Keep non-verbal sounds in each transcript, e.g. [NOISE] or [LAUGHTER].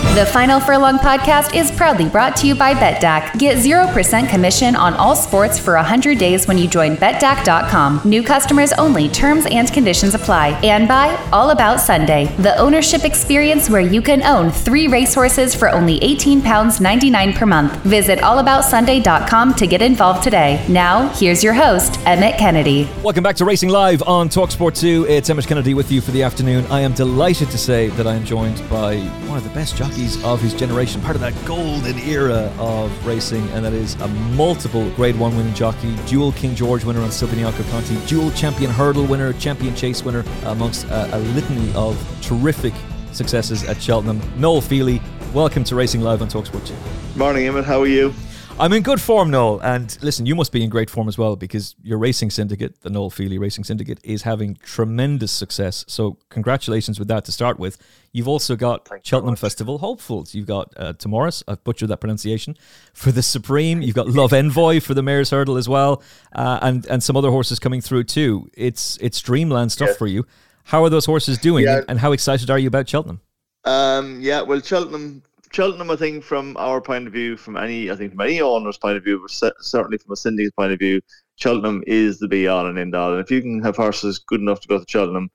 The Final Furlong podcast is proudly brought to you by BetDAQ. Get 0% commission on all sports for 100 days when you join BetDAQ.com. New customers only, terms and conditions apply. And by All About Sunday, the ownership experience where you can own three racehorses for only £18.99 per month. Visit AllAboutSunday.com to get involved today. Now, here's your host, Emmet Kennedy. Welcome back to Racing Live on Talksport 2. It's Emmet Kennedy with you for the afternoon. I am delighted to say that I am joined by one of the best jockeys of his generation, part of that golden era of racing, and that is a multiple Grade 1 winning jockey, dual King George winner on Silviniaco Conti, dual champion hurdle winner, champion chase winner, amongst a, a litany of terrific successes at Cheltenham. Noel Fehily, welcome to Racing Live on Talksport 2. Morning, Emmet. How are you? I'm in good form, Noel. And listen, you must be in great form as well because your racing syndicate, the Noel Fehily Racing Syndicate, is having tremendous success. So, congratulations with that to start with. You've also got Thank Cheltenham. Festival hopefuls. You've got uh, Timoris, I've butchered that pronunciation, for the Supreme. You've got Love Envoi for the Mares' Hurdle as well, uh, and and some other horses coming through too. It's it's dreamland stuff Yeah. for you. How are those horses doing, Yeah. and how excited are you about Cheltenham? Um, yeah, well, Cheltenham, Cheltenham, I think from our point of view, from any, I think from any owner's point of view, but certainly from a syndicate's point of view, Cheltenham is the be all and end all. And if you can have horses good enough to go to Cheltenham,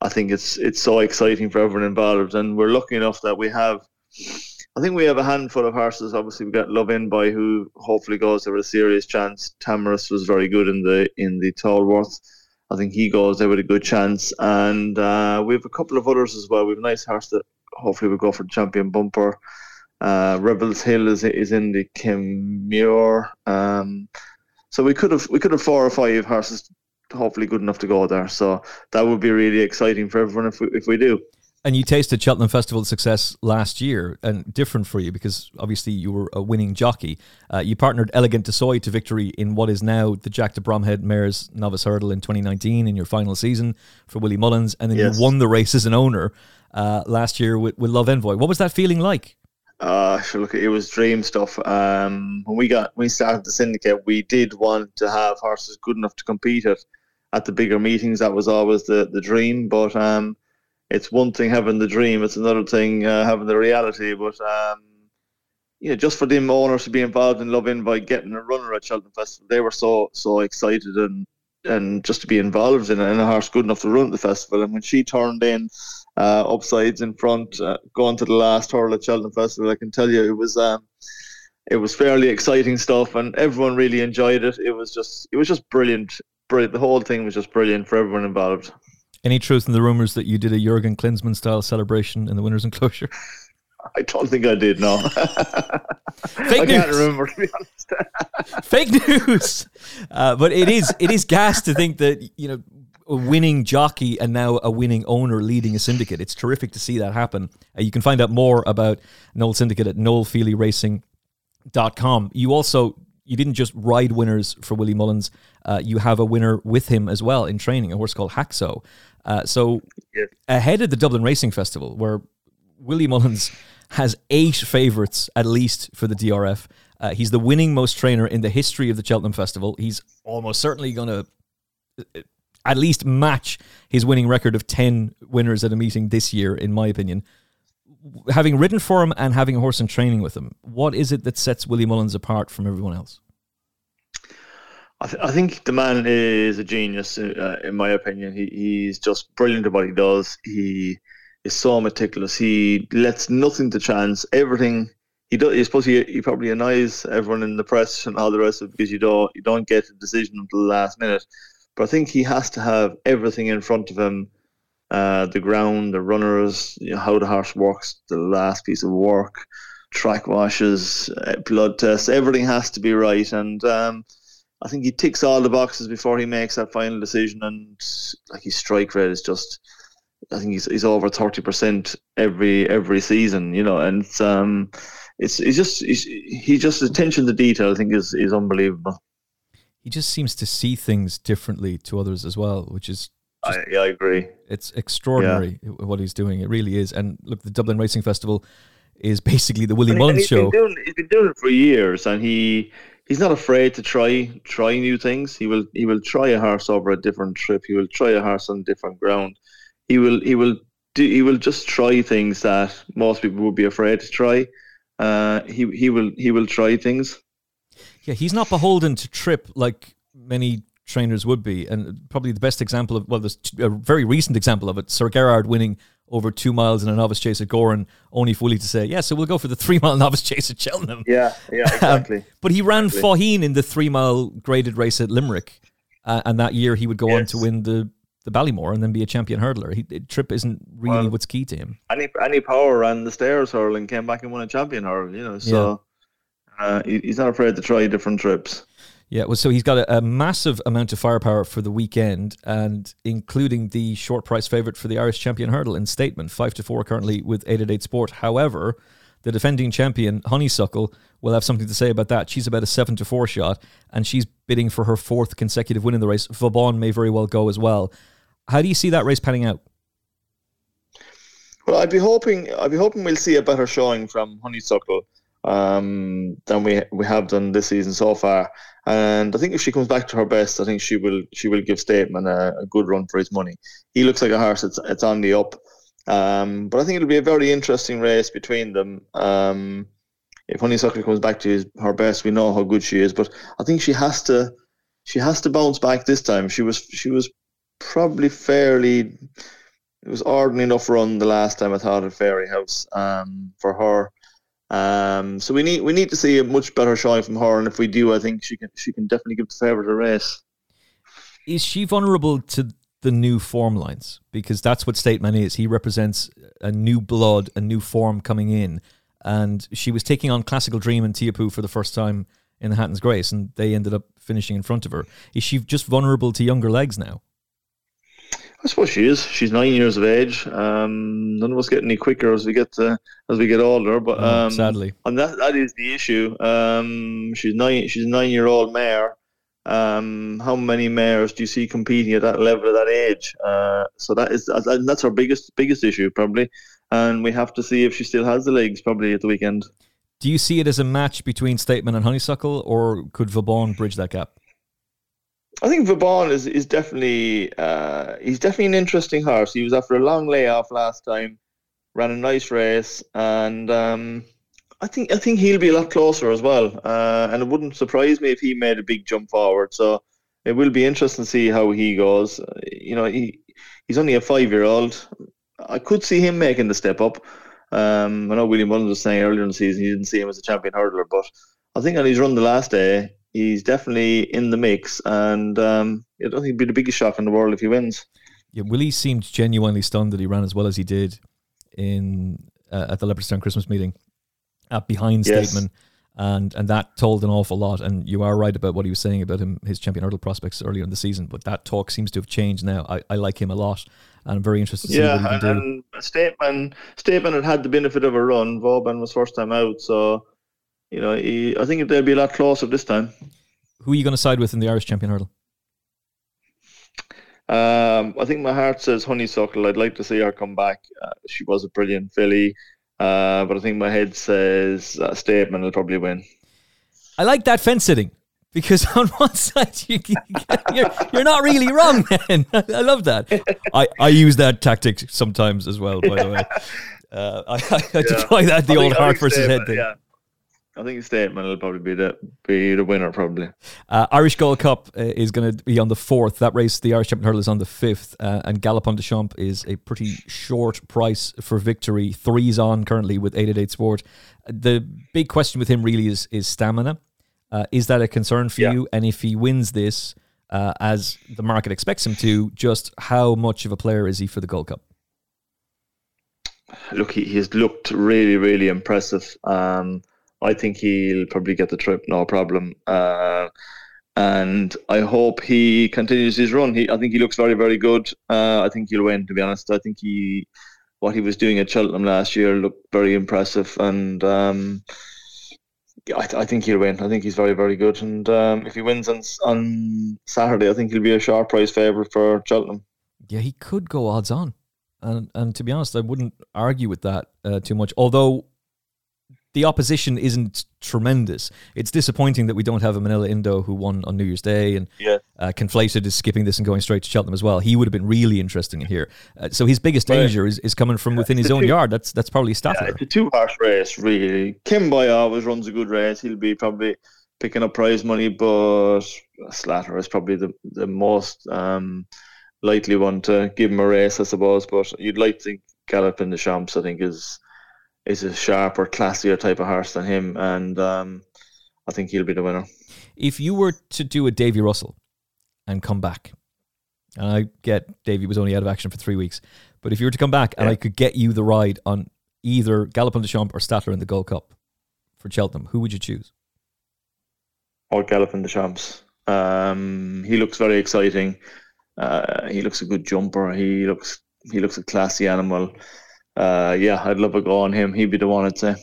I think it's it's so exciting for everyone involved. And we're lucky enough that we have, I think we have a handful of horses. Obviously, we've got Love Envoi who hopefully goes there with a serious chance. Tahmuras was very good in the in the Tolworth. I think he goes there with a good chance. And uh, we have a couple of others as well. We have a nice horse that hopefully will go for the champion bumper. Uh, Rebels Hill is is in the Kim Muir. Um, so we could have we could have four or five horses hopefully good enough to go there. So that would be really exciting for everyone if we, if we do. And you tasted Cheltenham Festival success last year, and different for you because obviously you were a winning jockey. Uh, you partnered Eglantine Du Seuil to victory in what is now the Jack de Bromhead Mares Novice Hurdle in 2019 in your final season for Willie Mullins, and then Yes. you won the race as an owner uh, last year with, with Love Envoi. What was that feeling like? Uh, look, it was dream stuff. Um, when we got when we started the syndicate, we did want to have horses good enough to compete at at the bigger meetings. That was always the the dream. But um, it's one thing having the dream; it's another thing uh, having the reality. But um, yeah, just for them owners to be involved in Love Envoi getting a runner at Cheltenham Festival, they were so so excited and and just to be involved in, a horse good enough to run the festival. And when she turned in uh, upsides in front, uh, going to the last hurl at Cheltenham Festival, I can tell you it was um, it was fairly exciting stuff, and everyone really enjoyed it. It was just it was just brilliant, brilliant. The whole thing was just brilliant for everyone involved. Any truth in the rumors that you did a Jurgen Klinsmann style celebration in the winners' enclosure? I don't think I did. No, [LAUGHS] Fake I can't remember to be honest. [LAUGHS] Fake news. Uh, but it is it is gas to think that you know a winning jockey and now a winning owner leading a syndicate. It's terrific to see that happen. Uh, you can find out more about Noel Syndicate at noelfehilyracing.com. You also you didn't just ride winners for Willie Mullins. Uh, you have a winner with him as well in training, a horse called Haxo. Uh, so Yes. ahead of the Dublin Racing Festival, where Willie Mullins has eight favourites at least for the DRF. Uh, he's the winning most trainer in the history of the Cheltenham Festival. He's almost certainly going to at least match his winning record of 10 winners at a meeting this year, in my opinion. Having ridden for him and having a horse in training with him, what is it that sets Willie Mullins apart from everyone else? I, th- I think the man is a genius, uh, in my opinion. He, he's just brilliant at what he does. He is so meticulous. He lets nothing to chance. Everything he does. I suppose he, he probably annoys everyone in the press and all the rest of it because you don't you don't get a decision until the last minute. But I think he has to have everything in front of him. Uh, the ground, the runners, you know, how the horse works, the last piece of work, track washes, uh, blood tests, everything has to be right. And um, I think he ticks all the boxes before he makes that final decision. And like his strike rate is just, I think he's he's over thirty percent every every season. You know, and it's um, it's it's just it's, he just attention to detail. I think is is unbelievable. He just seems to see things differently to others as well, which is. I, yeah, I agree. It's extraordinary yeah. what he's doing. It really is. And look, the Dublin Racing Festival is basically the Willie Mullins show. Doing, he's been doing it for years, and he he's not afraid to try try new things. He will he will try a horse over a different trip. He will try a horse on different ground. He will he will do he will just try things that most people would be afraid to try. Uh, he he will he will try things. Yeah, he's not beholden to trip like many trainers would be, and probably the best example of well, there's a very recent example of it. Sir Gerhard winning over two miles in a novice chase at Gowran, only fully to say, yeah, so we'll go for the three mile [LAUGHS] novice chase at Cheltenham. Yeah, yeah, [LAUGHS] um, exactly. um, but he ran exactly. Faugheen in the three mile graded race at Limerick, uh, and that year he would go yes. on to win the the Ballymore and then be a champion hurdler. He, trip isn't really well, what's key to him. Any Annie Power ran the Stayers' hurl and came back and won a champion hurdle, you know. So yeah. Uh, he's not afraid to try different trips. Yeah, well, so he's got a, a, massive amount of firepower for the weekend, and including the short price favourite for the Irish champion hurdle in State Man, five to four currently with eight at eight sport. However, the defending champion Honeysuckle will have something to say about that. She's about a seven to four shot, and she's bidding for her fourth consecutive win in the race. Vauban may very well go as well. How do you see that race panning out? Well, I'd be hoping I'd be hoping we'll see a better showing from Honeysuckle um, than we we have done this season so far. And I think if she comes back to her best, I think she will she will give State Man a, a good run for his money. He looks like a horse that's it's on the up. Um, but I think it'll be a very interesting race between them. Um, if Honeysuckle comes back to his, her best, we know how good she is. But I think she has to she has to bounce back this time. She was she was probably fairly. It was ordinary enough run the last time I thought at Fairyhouse um, for her. Um, so we need we need to see a much better showing from her, and if we do, I think she can she can definitely give the favourite a race. Is she vulnerable to the new form lines? Because that's what State Man is. He represents a new blood, a new form coming in, and she was taking on Klassical Dream and Teahupoo for the first time in the Hatton's Grace, and they ended up finishing in front of her. Is she just vulnerable to younger legs now? I suppose she is. She's nine years of age. Um, none of us get any quicker as we get to, as we get older. But um, sadly, and that that is the issue. Um, she's nine. She's a nine-year-old mare. Um, how many mares do you see competing at that level at that age? Uh, so that is that's our biggest biggest issue probably, and we have to see if she still has the legs probably at the weekend. Do you see it as a match between State Man and Honeysuckle, or could Vauban bridge that gap? I think Vauban is is definitely uh, he's definitely an interesting horse. He was after a long layoff last time, ran a nice race, and um, I think I think he'll be a lot closer as well. Uh, and it wouldn't surprise me if he made a big jump forward. So it will be interesting to see how he goes. Uh, you know, he he's only a five year old. I could see him making the step up. Um, I know William Mullins was saying earlier in the season he didn't see him as a champion hurdler, but I think on his run the last day, he's definitely in the mix, and um, I don't think it'd be the biggest shock in the world if he wins. Yeah, Willie seemed genuinely stunned that he ran as well as he did in uh, at the Leopardstown Christmas meeting at behind yes. State Man, and and that told an awful lot. And you are right about what he was saying about him, his champion hurdle prospects earlier in the season. But that talk seems to have changed now. I, I like him a lot, and I'm very interested to see yeah, what he can and, do. State Man, Stateman had had the benefit of a run. Vauban was first time out, so you know, he, I think they'll be a lot closer this time. Who are you going to side with in the Irish champion hurdle? Um, I think my heart says Honeysuckle. I'd like to see her come back. Uh, she was a brilliant filly, uh, but I think my head says uh, State Man will probably win. I like that fence sitting because [LAUGHS] on one side you, you're, you're not really wrong. Then [LAUGHS] I love that. I, I use that tactic sometimes as well. By the way, [LAUGHS] uh, I, I, I yeah. deploy that the I old heart versus head thing. Yeah. I think State Man will probably be the be the winner. Probably. Uh, Irish Gold Cup uh, is going to be on the fourth. That race, the Irish Champion Hurdle, is on the fifth, uh, and Galopin Des Champs is a pretty short price for victory. Threes on currently with eight at eight sport. The big question with him really is is stamina. Uh, is that a concern for yeah. you? And if he wins this, uh, as the market expects him to, just how much of a player is he for the Gold Cup? Look, he, he's looked really, really impressive. Um, I think he'll probably get the trip, no problem. Uh, and I hope he continues his run. He, I think he looks very, very good. Uh, I think he'll win. To be honest, I think he what he was doing at Cheltenham last year looked very impressive, and um, I, I, think he'll win. I think he's very, very good, and um, if he wins on on Saturday, I think he'll be a sharp price favourite for Cheltenham. Yeah, he could go odds on, and and to be honest, I wouldn't argue with that uh, too much. Although the opposition isn't tremendous. It's disappointing that we don't have a Minella Indo who won on New Year's Day and yeah. uh, Conflated is skipping this and going straight to Cheltenham as well. He would have been really interesting here. Uh, so his biggest danger is, is coming from within his own two, yard. That's that's probably Stattler. Yeah, it's a two horse race, really. Kemboy always runs a good race. He'll be probably picking up prize money, but Stattler is probably the, the most um, likely one to give him a race, I suppose. But you'd like to think Galopin Des Champs, I think, is is a sharper, classier type of horse than him, and um, I think he'll be the winner. If you were to do a Davy Russell and come back, and I get Davy was only out of action for three weeks, but if you were to come back and I could get you the ride on either Galopin Des Champs or Stattler in the Gold Cup for Cheltenham, who would you choose? Or Galopin Des Champs. Um, he looks very exciting. Uh, he looks a good jumper. He looks he looks a classy animal uh, yeah, I'd love a go on him. He'd be the one I'd say.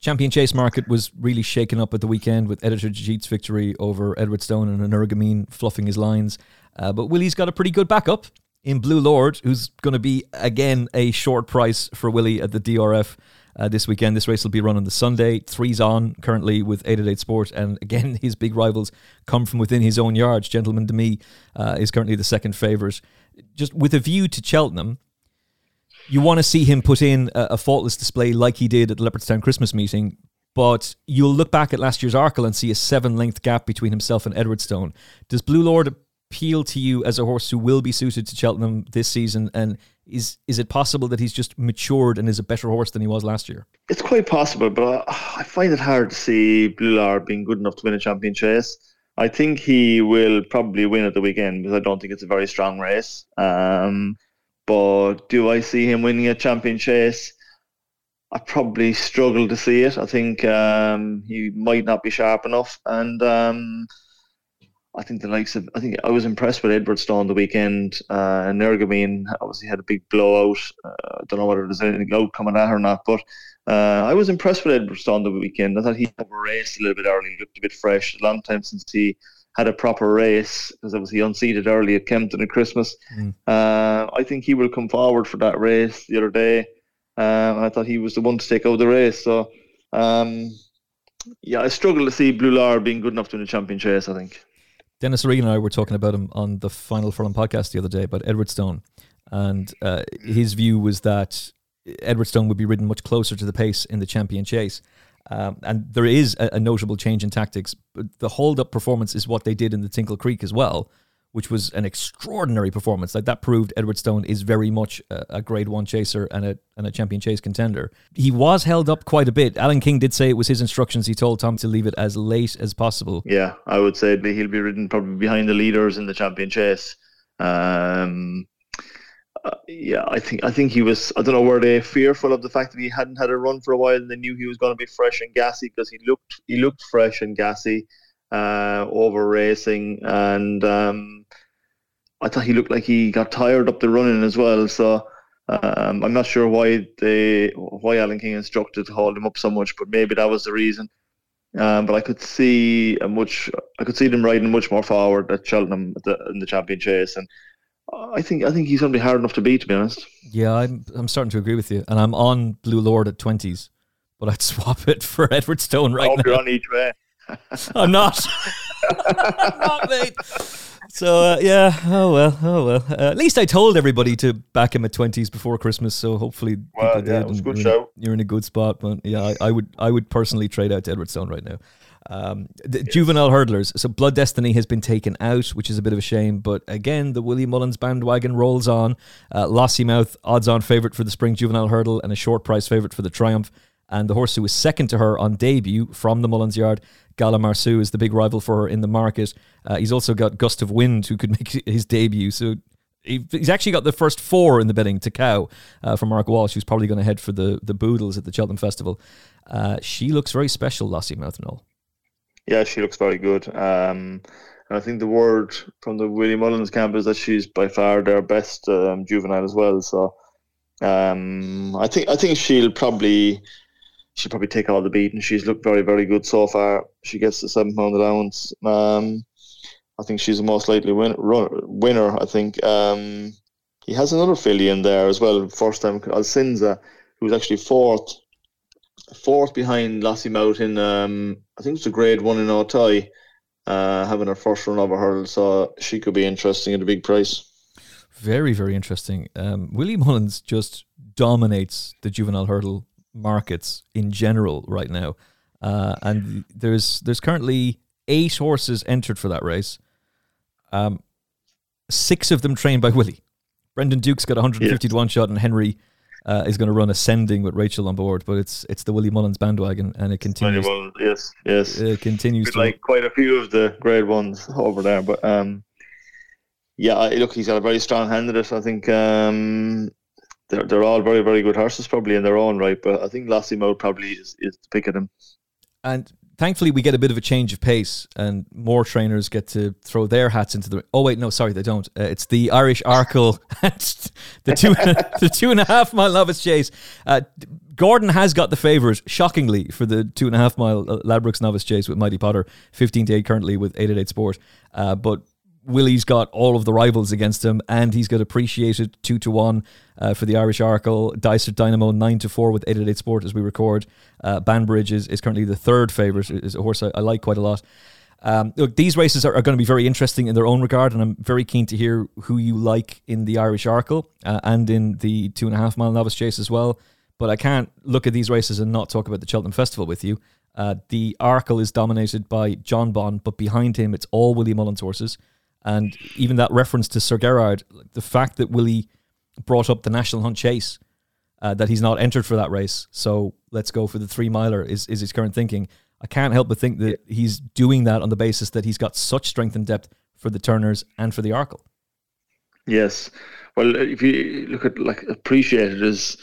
Champion Chase market was really shaken up at the weekend with Editeur Du Gite's victory over Edwardstone and Energumene fluffing his lines. Uh, but Willie's got a pretty good backup in Blue Lord, who's going to be again a short price for Willie at the DRF uh, this weekend. This race will be run on the Sunday. Three's on currently with 888 Sport, and again [LAUGHS] his big rivals come from within his own yards. Gentleman De Mee uh, is currently the second favourite. Just with a view to Cheltenham, you want to see him put in a, a, faultless display like he did at the Leopardstown Christmas meeting, but you'll look back at last year's Arkle and see a seven length gap between himself and Edwardstone. Does Blue Lord appeal to you as a horse who will be suited to Cheltenham this season? And is is it possible that he's just matured and is a better horse than he was last year? It's quite possible, but I find it hard to see Blue Lord being good enough to win a champion chase. I think he will probably win at the weekend because I don't think it's a very strong race. Um, but do I see him winning a champion chase? I probably struggle to see it. I think um, he might not be sharp enough, and um, I think the likes of I think I was impressed with Edwardstone the weekend. Uh, and Energumene obviously had a big blowout. Uh, I don't know whether there's anything out coming at or not, but uh, I was impressed with Edwardstone the weekend. I thought he had raced a little bit early, looked a bit fresh. A long time since he had a proper race because obviously unseated early at Kempton at Christmas. Mm. Uh, I think he will come forward for that race the other day. Um, I thought he was the one to take over the race. So, um, yeah, I struggle to see Blue Lord being good enough to win a champion chase. I think. Dennis Regan and I were talking about him on the Final Furlong podcast the other day about Edwardstone. and uh, his view was that Edwardstone would be ridden much closer to the pace in the champion chase. Um, and there is a, a, notable change in tactics. But the hold up performance is what they did in the Tingle Creek as well, which was an extraordinary performance. Like that proved Edwardstone is very much a, a, grade one chaser and a and a champion chase contender. He was held up quite a bit. Alan King did say it was his instructions. He told Tom to leave it as late as possible. Yeah, I would say he'll be ridden probably behind the leaders in the champion chase. Um, uh, yeah, I think I think he was. I don't know were they fearful of the fact that he hadn't had a run for a while, and they knew he was going to be fresh and gassy because he looked he looked fresh and gassy uh, over racing, and um, I thought he looked like he got tired up the running as well. So um, I'm not sure why they why Alan King instructed to hold him up so much, but maybe that was the reason. Um, but I could see a much I could see them riding much more forward at Cheltenham in the champion chase and I think I think he's going to be hard enough to beat. To be honest. Yeah, I'm I'm starting to agree with you, and I'm on Blue Lord at twenties, but I'd swap it for [LAUGHS] Edwardstone right now. You're on each way. [LAUGHS] I'm not. [LAUGHS] I'm not, mate. So uh, yeah, oh well, oh well. Uh, at least I told everybody to back him at twenties before Christmas, so hopefully well, people yeah, did. It was good show. You're in a good spot, but yeah, I, I, would I would personally trade out to Edwardstone right now. Um, the yes. juvenile hurdlers. So Blood Destiny has been taken out, which is a bit of a shame. But again, the Willie Mullins bandwagon rolls on. Uh, Lossiemouth, odds-on favourite for the Spring Juvenile Hurdle, and a short price favourite for the Triumph. And the horse who was second to her on debut from the Mullins Yard, Gala Marceau, is the big rival for her in the market. Uh, he's also got Gust of Wind, who could [LAUGHS] make his debut. So he's actually got the first four in the betting to cow uh, from Mark Walsh, who's probably going to head for the the Boodles at the Cheltenham Festival. Uh, she looks very special, Lossiemouth Noel. Yeah, she looks very good. Um, and I think the word from the Willie Mullins camp is that she's by far their best um, juvenile as well. So um, I think I think she'll probably she'll probably take all the beat, and she's looked very very good so far. She gets the seven pound allowance. Um, I think she's the most likely win- winner. I think um, he has another filly in there as well. First time Alcinza, who was actually fourth, fourth behind Lossiemouth. um, I think it's a grade one in Auteuil, uh, having her first run over hurdle. So she could be interesting at a big price. Very very interesting. Um, Willie Mullins just dominates the juvenile hurdle markets in general right now, uh, and there's there's currently eight horses entered for that race. Um, six of them trained by Willie. Brendan Duke's got 150 to one shot, and Henry uh, is going to run ascending with Rachel on board. But it's it's the Willie Mullins bandwagon, and it continues. Mullins, yes, yes, it continues. To like quite a few of the grade ones over there, but um, yeah, look, he's got a very strong hand in it. I think um, they're they're all very very good horses, probably in their own right. But I think Lossiemouth probably is is the pick of them. And thankfully we get a bit of a change of pace and more trainers get to throw their hats into the oh wait no sorry they don't. Uh, it's the irish arkle. [LAUGHS] The two [LAUGHS] the two and a half mile novice chase. Uh, gordon has got the favours shockingly for the two and a half mile uh, novice chase with mighty potter 15 to 8 currently with 888 sport. Uh, but Willie's got all of the rivals against him, and he's got appreciated two to one uh, for the Irish Arkle. Dysart Dynamo nine to four with eight eight eight Sport as we record. Uh, Banbridge is, is currently the third favourite. Is a horse I, I like quite a lot. Um, look, these races are, are, going to be very interesting in their own regard, and I'm very keen to hear who you like in the Irish Arkle uh, and in the two and a half mile novice chase as well. But I can't look at these races and not talk about the Cheltenham Festival with you. Uh, the Arkle is dominated by Jonbon, but behind him it's all Willie Mullins horses. And even that reference to Sir Gerhard, the fact that Willie brought up the National Hunt Chase, uh, that he's not entered for that race. So let's go for the three miler is, is his current thinking. I can't help but think that he's doing that on the basis that he's got such strength and depth for the Turners and for the Arkle. Yes. Well, if you look at like appreciated as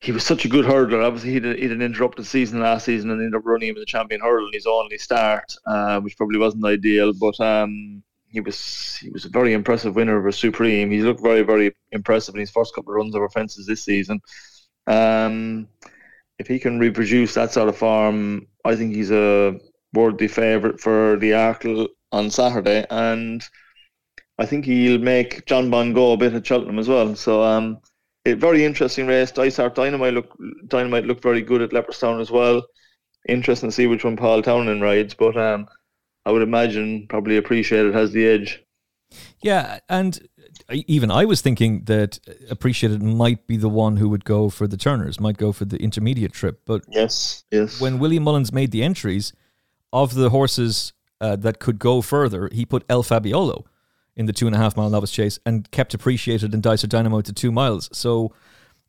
he was such a good hurdler. Obviously, he did, he did interrupt the season last season and ended up running him in the champion hurdle in his only start, uh, which probably wasn't ideal. But um, he was he was a very impressive winner of a Supreme. He looked very very impressive in his first couple of runs over fences this season. Um, if he can reproduce that sort of form, I think he's a worthy favourite for the Arkle on Saturday, and I think he'll make Jonbon go a bit at Cheltenham as well. So um, a very interesting race. Dysart Dynamite look Dynamite looked very good at Leopardstown as well. Interesting to see which one Paul Townend rides, but um, I would imagine probably appreciated has the edge. Yeah, and even I was thinking that appreciated might be the one who would go for the Turners, might go for the intermediate trip. But yes, yes. When William Mullins made the entries of the horses uh, that could go further, he put El Fabiolo in the two and a half mile novice chase and kept appreciated and Dysart Dynamo to two miles. So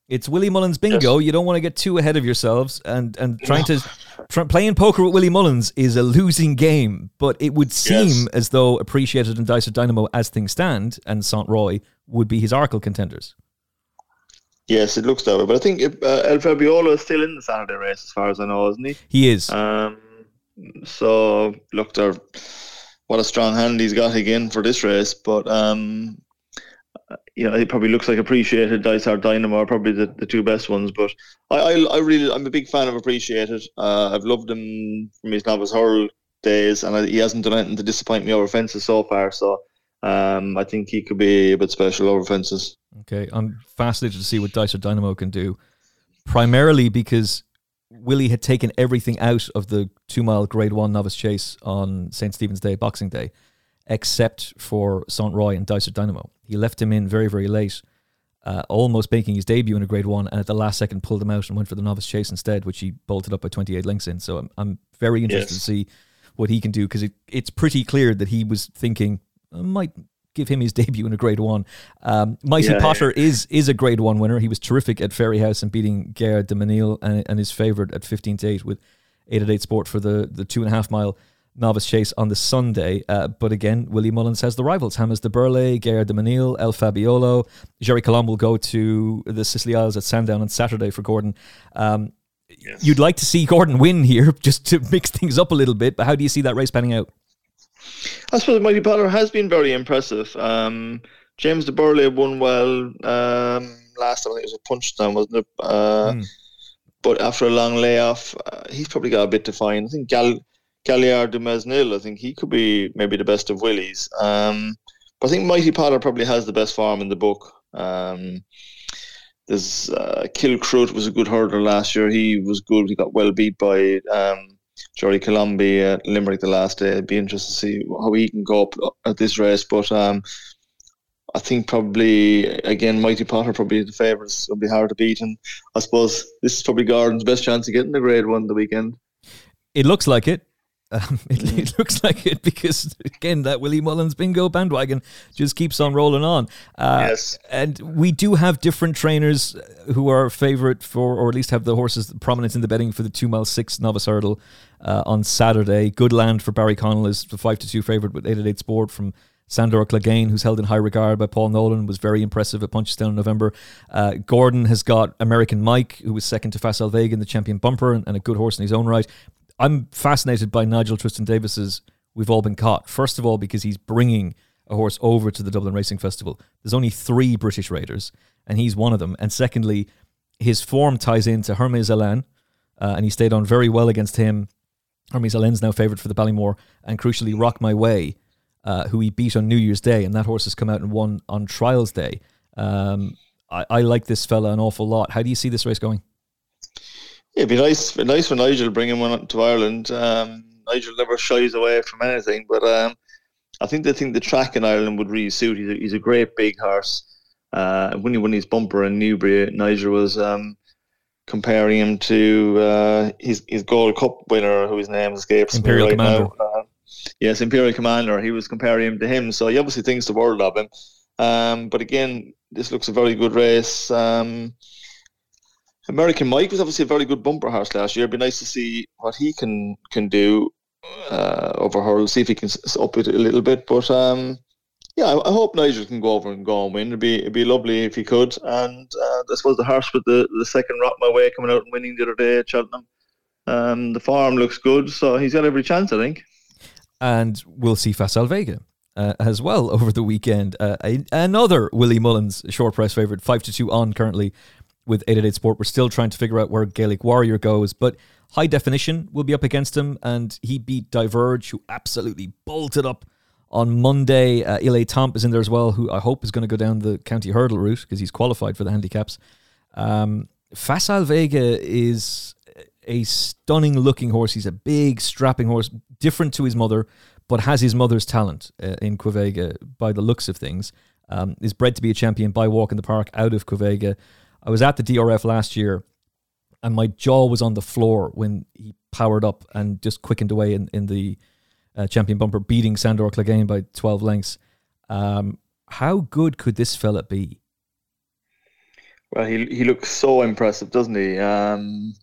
it's Willie Mullins bingo. Yes. You don't want to get too ahead of yourselves and and trying no. to try, playing poker with Willie Mullins is a losing game. But it would seem yes. as though appreciated in Dysart Dynamo as things stand and Saint Roi would be his Arkle contenders. Yes, it looks that way. But I think uh, El Fabiolo is still in the Saturday race, as far as I know, isn't he? He is. Um, so look, there what a strong hand he's got again for this race. But um, you know, it probably looks like appreciated. Dysart Dynamo are probably the, the two best ones. But I, I, I really, I'm a big fan of appreciated. Uh, I've loved him from his novice hurl days, and I, he hasn't done anything to disappoint me over fences so far. So um, I think he could be a bit special over fences. Okay, I'm fascinated to see what Dysart Dynamo can do. Primarily because Willie had taken everything out of the two mile grade one novice chase on St. Stephen's Day, Boxing Day, except for Saint Roi and Dysart Dynamo. He left him in very, very late, uh, almost making his debut in a grade one, and at the last second pulled him out and went for the novice chase instead, which he bolted up by 28 lengths in. So I'm, I'm very interested yes. to see what he can do because it, it's pretty clear that he was thinking, I might give him his [LAUGHS] debut in a Grade One. Um, Mighty yeah, Potter yeah. is is a Grade One winner. He was terrific at Fairyhouse and beating Gaillard du Mesnil and, and his favourite at fifteen to eight with eight at eight Sport for the the two and a half mile novice chase on the Sunday. Uh, but again, Willie Mullins has the rivals: James du Berlais, Gaillard du Mesnil, El Fabiolo. Gerri Colombe will go to the Scilly Isles at Sandown on Saturday for Gordon. Um, yes. you'd like to see Gordon win here [LAUGHS] just to mix things up a little bit. But how do you see that race panning out? I suppose Mighty Potter has been very impressive. Um, James du Berlais won well um, last time. I think it was a Punchestown, wasn't it? Uh, mm. But after a long layoff, uh, he's probably got a bit to find. I think Gal- Gaillard du Mesnil, I think he could be maybe the best of Willies. Um, but I think Mighty Potter probably has the best form in the book. Um, there's uh, Kilcruit was a good hurdler last year. He was good. He got well beat by um, Jordy at Limerick the last day. It'd be interesting to see how he can go up at this race. But um, I think probably again Mighty Potter probably the favourites. It'll be hard to beat, and I suppose this is probably Gordon's best chance of getting the Grade One the weekend. It looks like it. Um, [LAUGHS] it, mm. it, looks like it because again that Willie Mullins bingo bandwagon just keeps on rolling on. Uh, yes, and we do have different trainers who are favourite for, or at least have the horses prominent in the betting for the two mile six novice hurdle uh, on Saturday. Good land for Barry Connell is the five to two favourite with eight at eight sport from Sandor Clegane, who's held in high regard by Paul Nolan, was very impressive at Punchestown in November. Uh, Gordon has got American Mike, who was second to Facile Vega in the champion bumper and, and, a good horse in his own right. I'm fascinated by Nigel Twiston-Davies's We've All Been Caught. First of all, because he's bringing a horse over to the Dublin Racing Festival. There's only three British raiders, and he's one of them. And secondly, his form ties into Hermes Allen, uh, and he stayed on very well against him. Hermes Allen's now favoured for the Ballymore, and crucially, Rock My Way uh, who he beat on New Year's Day, and that horse has come out and won on Trials Day. Um, I, I, like this fella an awful lot. How do you see this race going? It'd be nice, be nice for Nigel bringing one to Ireland. Um, Nigel never shies away from anything, but um, I think they think the track in Ireland would really suit. He's a, he's a great big horse. Uh, when he won his bumper in Newbury, Nigel was um, comparing him to uh, his his Gold Cup winner, whose name escapes Imperial me right Commander. now. Uh, yes, Imperial Commander. He was comparing him to him, so he obviously thinks the world of him. Um, but again, this looks a very good race. Um, American Mike was obviously a very good bumper horse last year. It'd be nice to see what he can can do uh, over hurdle. See if he can up it a little bit. But um, yeah, I, I, hope Nigel can go over and go and win. It'd be it'd be lovely if he could. And uh, I suppose the horse with the the second rock my way coming out and winning the other day at Cheltenham. Um, the farm looks good, so he's got every chance, I think and we'll see Facile Vega. Uh, as well over the weekend. Uh, another Willie Mullins short price favourite, 5 to 2 on currently with 888 Sport. We're still trying to figure out where Gaelic Warrior goes, but High Definition will be up against him, and he beat Diverge, who absolutely bolted up on Monday. Uh, Il Etait Temps is in there as well, who I hope is going to go down the county hurdle route because he's qualified for the handicaps. Um, Facile Vega is a stunning looking horse. He's a big, strapping horse, different to his mother, but has his mother's talent uh, in Quevega by the looks of things. Um, is bred to be a champion by Walk in the Park out of Quevega. I was at the DRF last year and my jaw was on the floor when he powered up and just quickened away in, in the uh, champion bumper, beating Sandor Clegane by 12 lengths. Um, how good could this fella be? Well, he he looks so impressive, doesn't he? Um,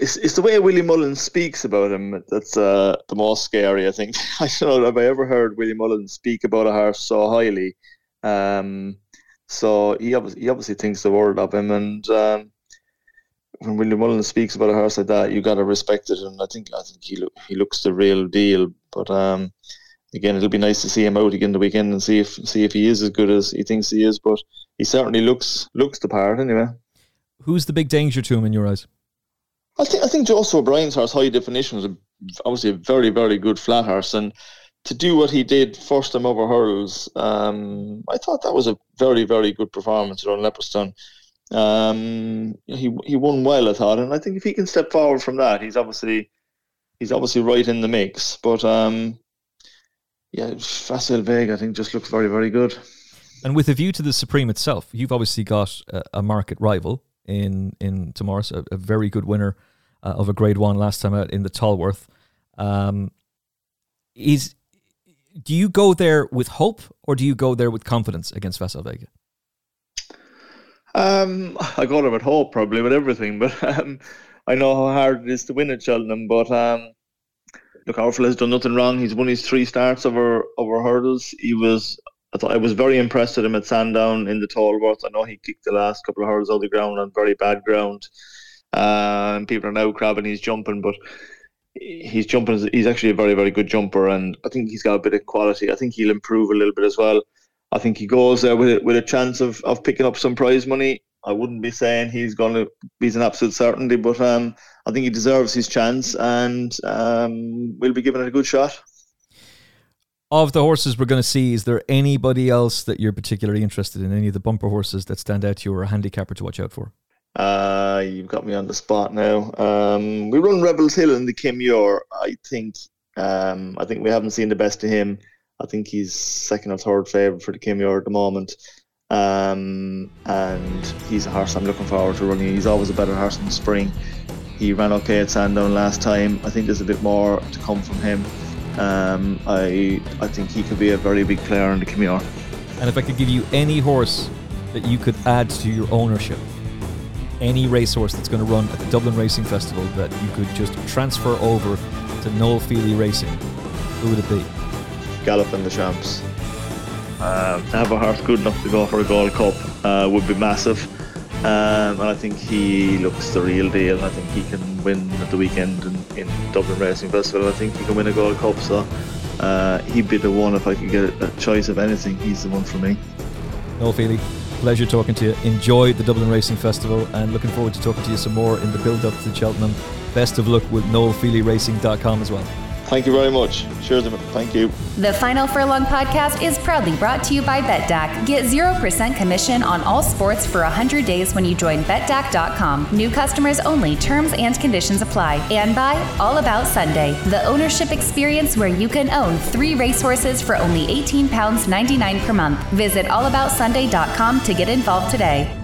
it's, it's the way Willie Mullins speaks about him that's uh, the most scary, I think. [LAUGHS] I don't know if I ever heard Willie Mullins speak about a horse so highly. Um, so he obviously, he obviously thinks the world of him. And um, when Willie Mullins speaks about a horse like that, you got to respect it. And I think I think he, look, he looks the real deal. But um, again, it'll be nice to see him out again the weekend and see if see if he is as good as he thinks he is. But he certainly looks looks the part anyway. Who's the big danger to him in your eyes? I think I think Joseph O'Brien's horse, High Definition, was a, obviously a very very good flat horse, and to do what he did first time over hurdles, um, I thought that was a very very good performance around Leopardstown. Um, he he won well, I thought, and I think if he can step forward from that, he's obviously he's obviously right in the mix. But um, yeah, Facile Vega, I think, just looks very very good. And with a view to the Supreme itself, you've obviously got a, a market rival in in Tomorrow, a, a very good winner uh, of a Grade One last time out in the Tolworth. Um, is do you go there with hope or do you go there with confidence against Facile Vega? Um, I go there with hope, probably with everything, but um, I know how hard it is to win at Cheltenham. But um, look, has done nothing wrong. He's won his three starts over over hurdles. He was I thought I was very impressed with him at Sandown in the Tolworth. I know he kicked the last couple of hurdles on the ground on very bad ground. And people are now crabbing he's jumping, but he's jumping. He's actually a very, very good jumper, and I think he's got a bit of quality. I think he'll improve a little bit as well. I think he goes there with with a chance of, of picking up some prize money. I wouldn't be saying he's going to be an absolute certainty, but um, I think he deserves his chance, and um, we'll be giving it a good shot. Of the horses we're going to see, is there anybody else that you're particularly interested in? Any of the bumper horses that stand out to you or a handicapper to watch out for? Uh, you've got me on the spot now. Um, we run Rebels Hill in the Kim Muir. I think um, I think we haven't seen the best of him. I think he's second or third favourite for the Kim Muir at the moment. Um, and he's a horse I'm looking forward to running. He's always a better horse in the spring. He ran okay at Sandown last time. I think there's a bit more to come from him. Um, I I think he could be a very big player in the Kim Muir. And if I could give you any horse that you could add to your ownership, any racehorse that's going to run at the Dublin Racing Festival that you could just transfer over to Noel Fehily Racing, who would it be? Gallop Galopin Des Champs. Uh, to have a horse good enough to go for a Gold Cup uh, would be massive. Um, and I think he looks the real deal. I think he can win at the weekend in, in Dublin Racing Festival. I think he can win a Gold Cup. So uh, he'd be the one if I could get a choice of anything. He's the one for me. Noel Fehily, pleasure talking to you. Enjoy the Dublin Racing Festival and looking forward to talking to you some more in the build up to Cheltenham. Best of luck with noelfehilyracing.com as well. Thank you very much. Cheers. Thank you. The Final Furlong podcast is proudly brought to you by BetDAQ. Get 0% commission on all sports for 100 days when you join BetDAQ.com. New customers only. Terms and conditions apply. And by All About Sunday, the ownership experience where you can own three racehorses for only £18.99 per month. Visit allaboutsunday.com to get involved today.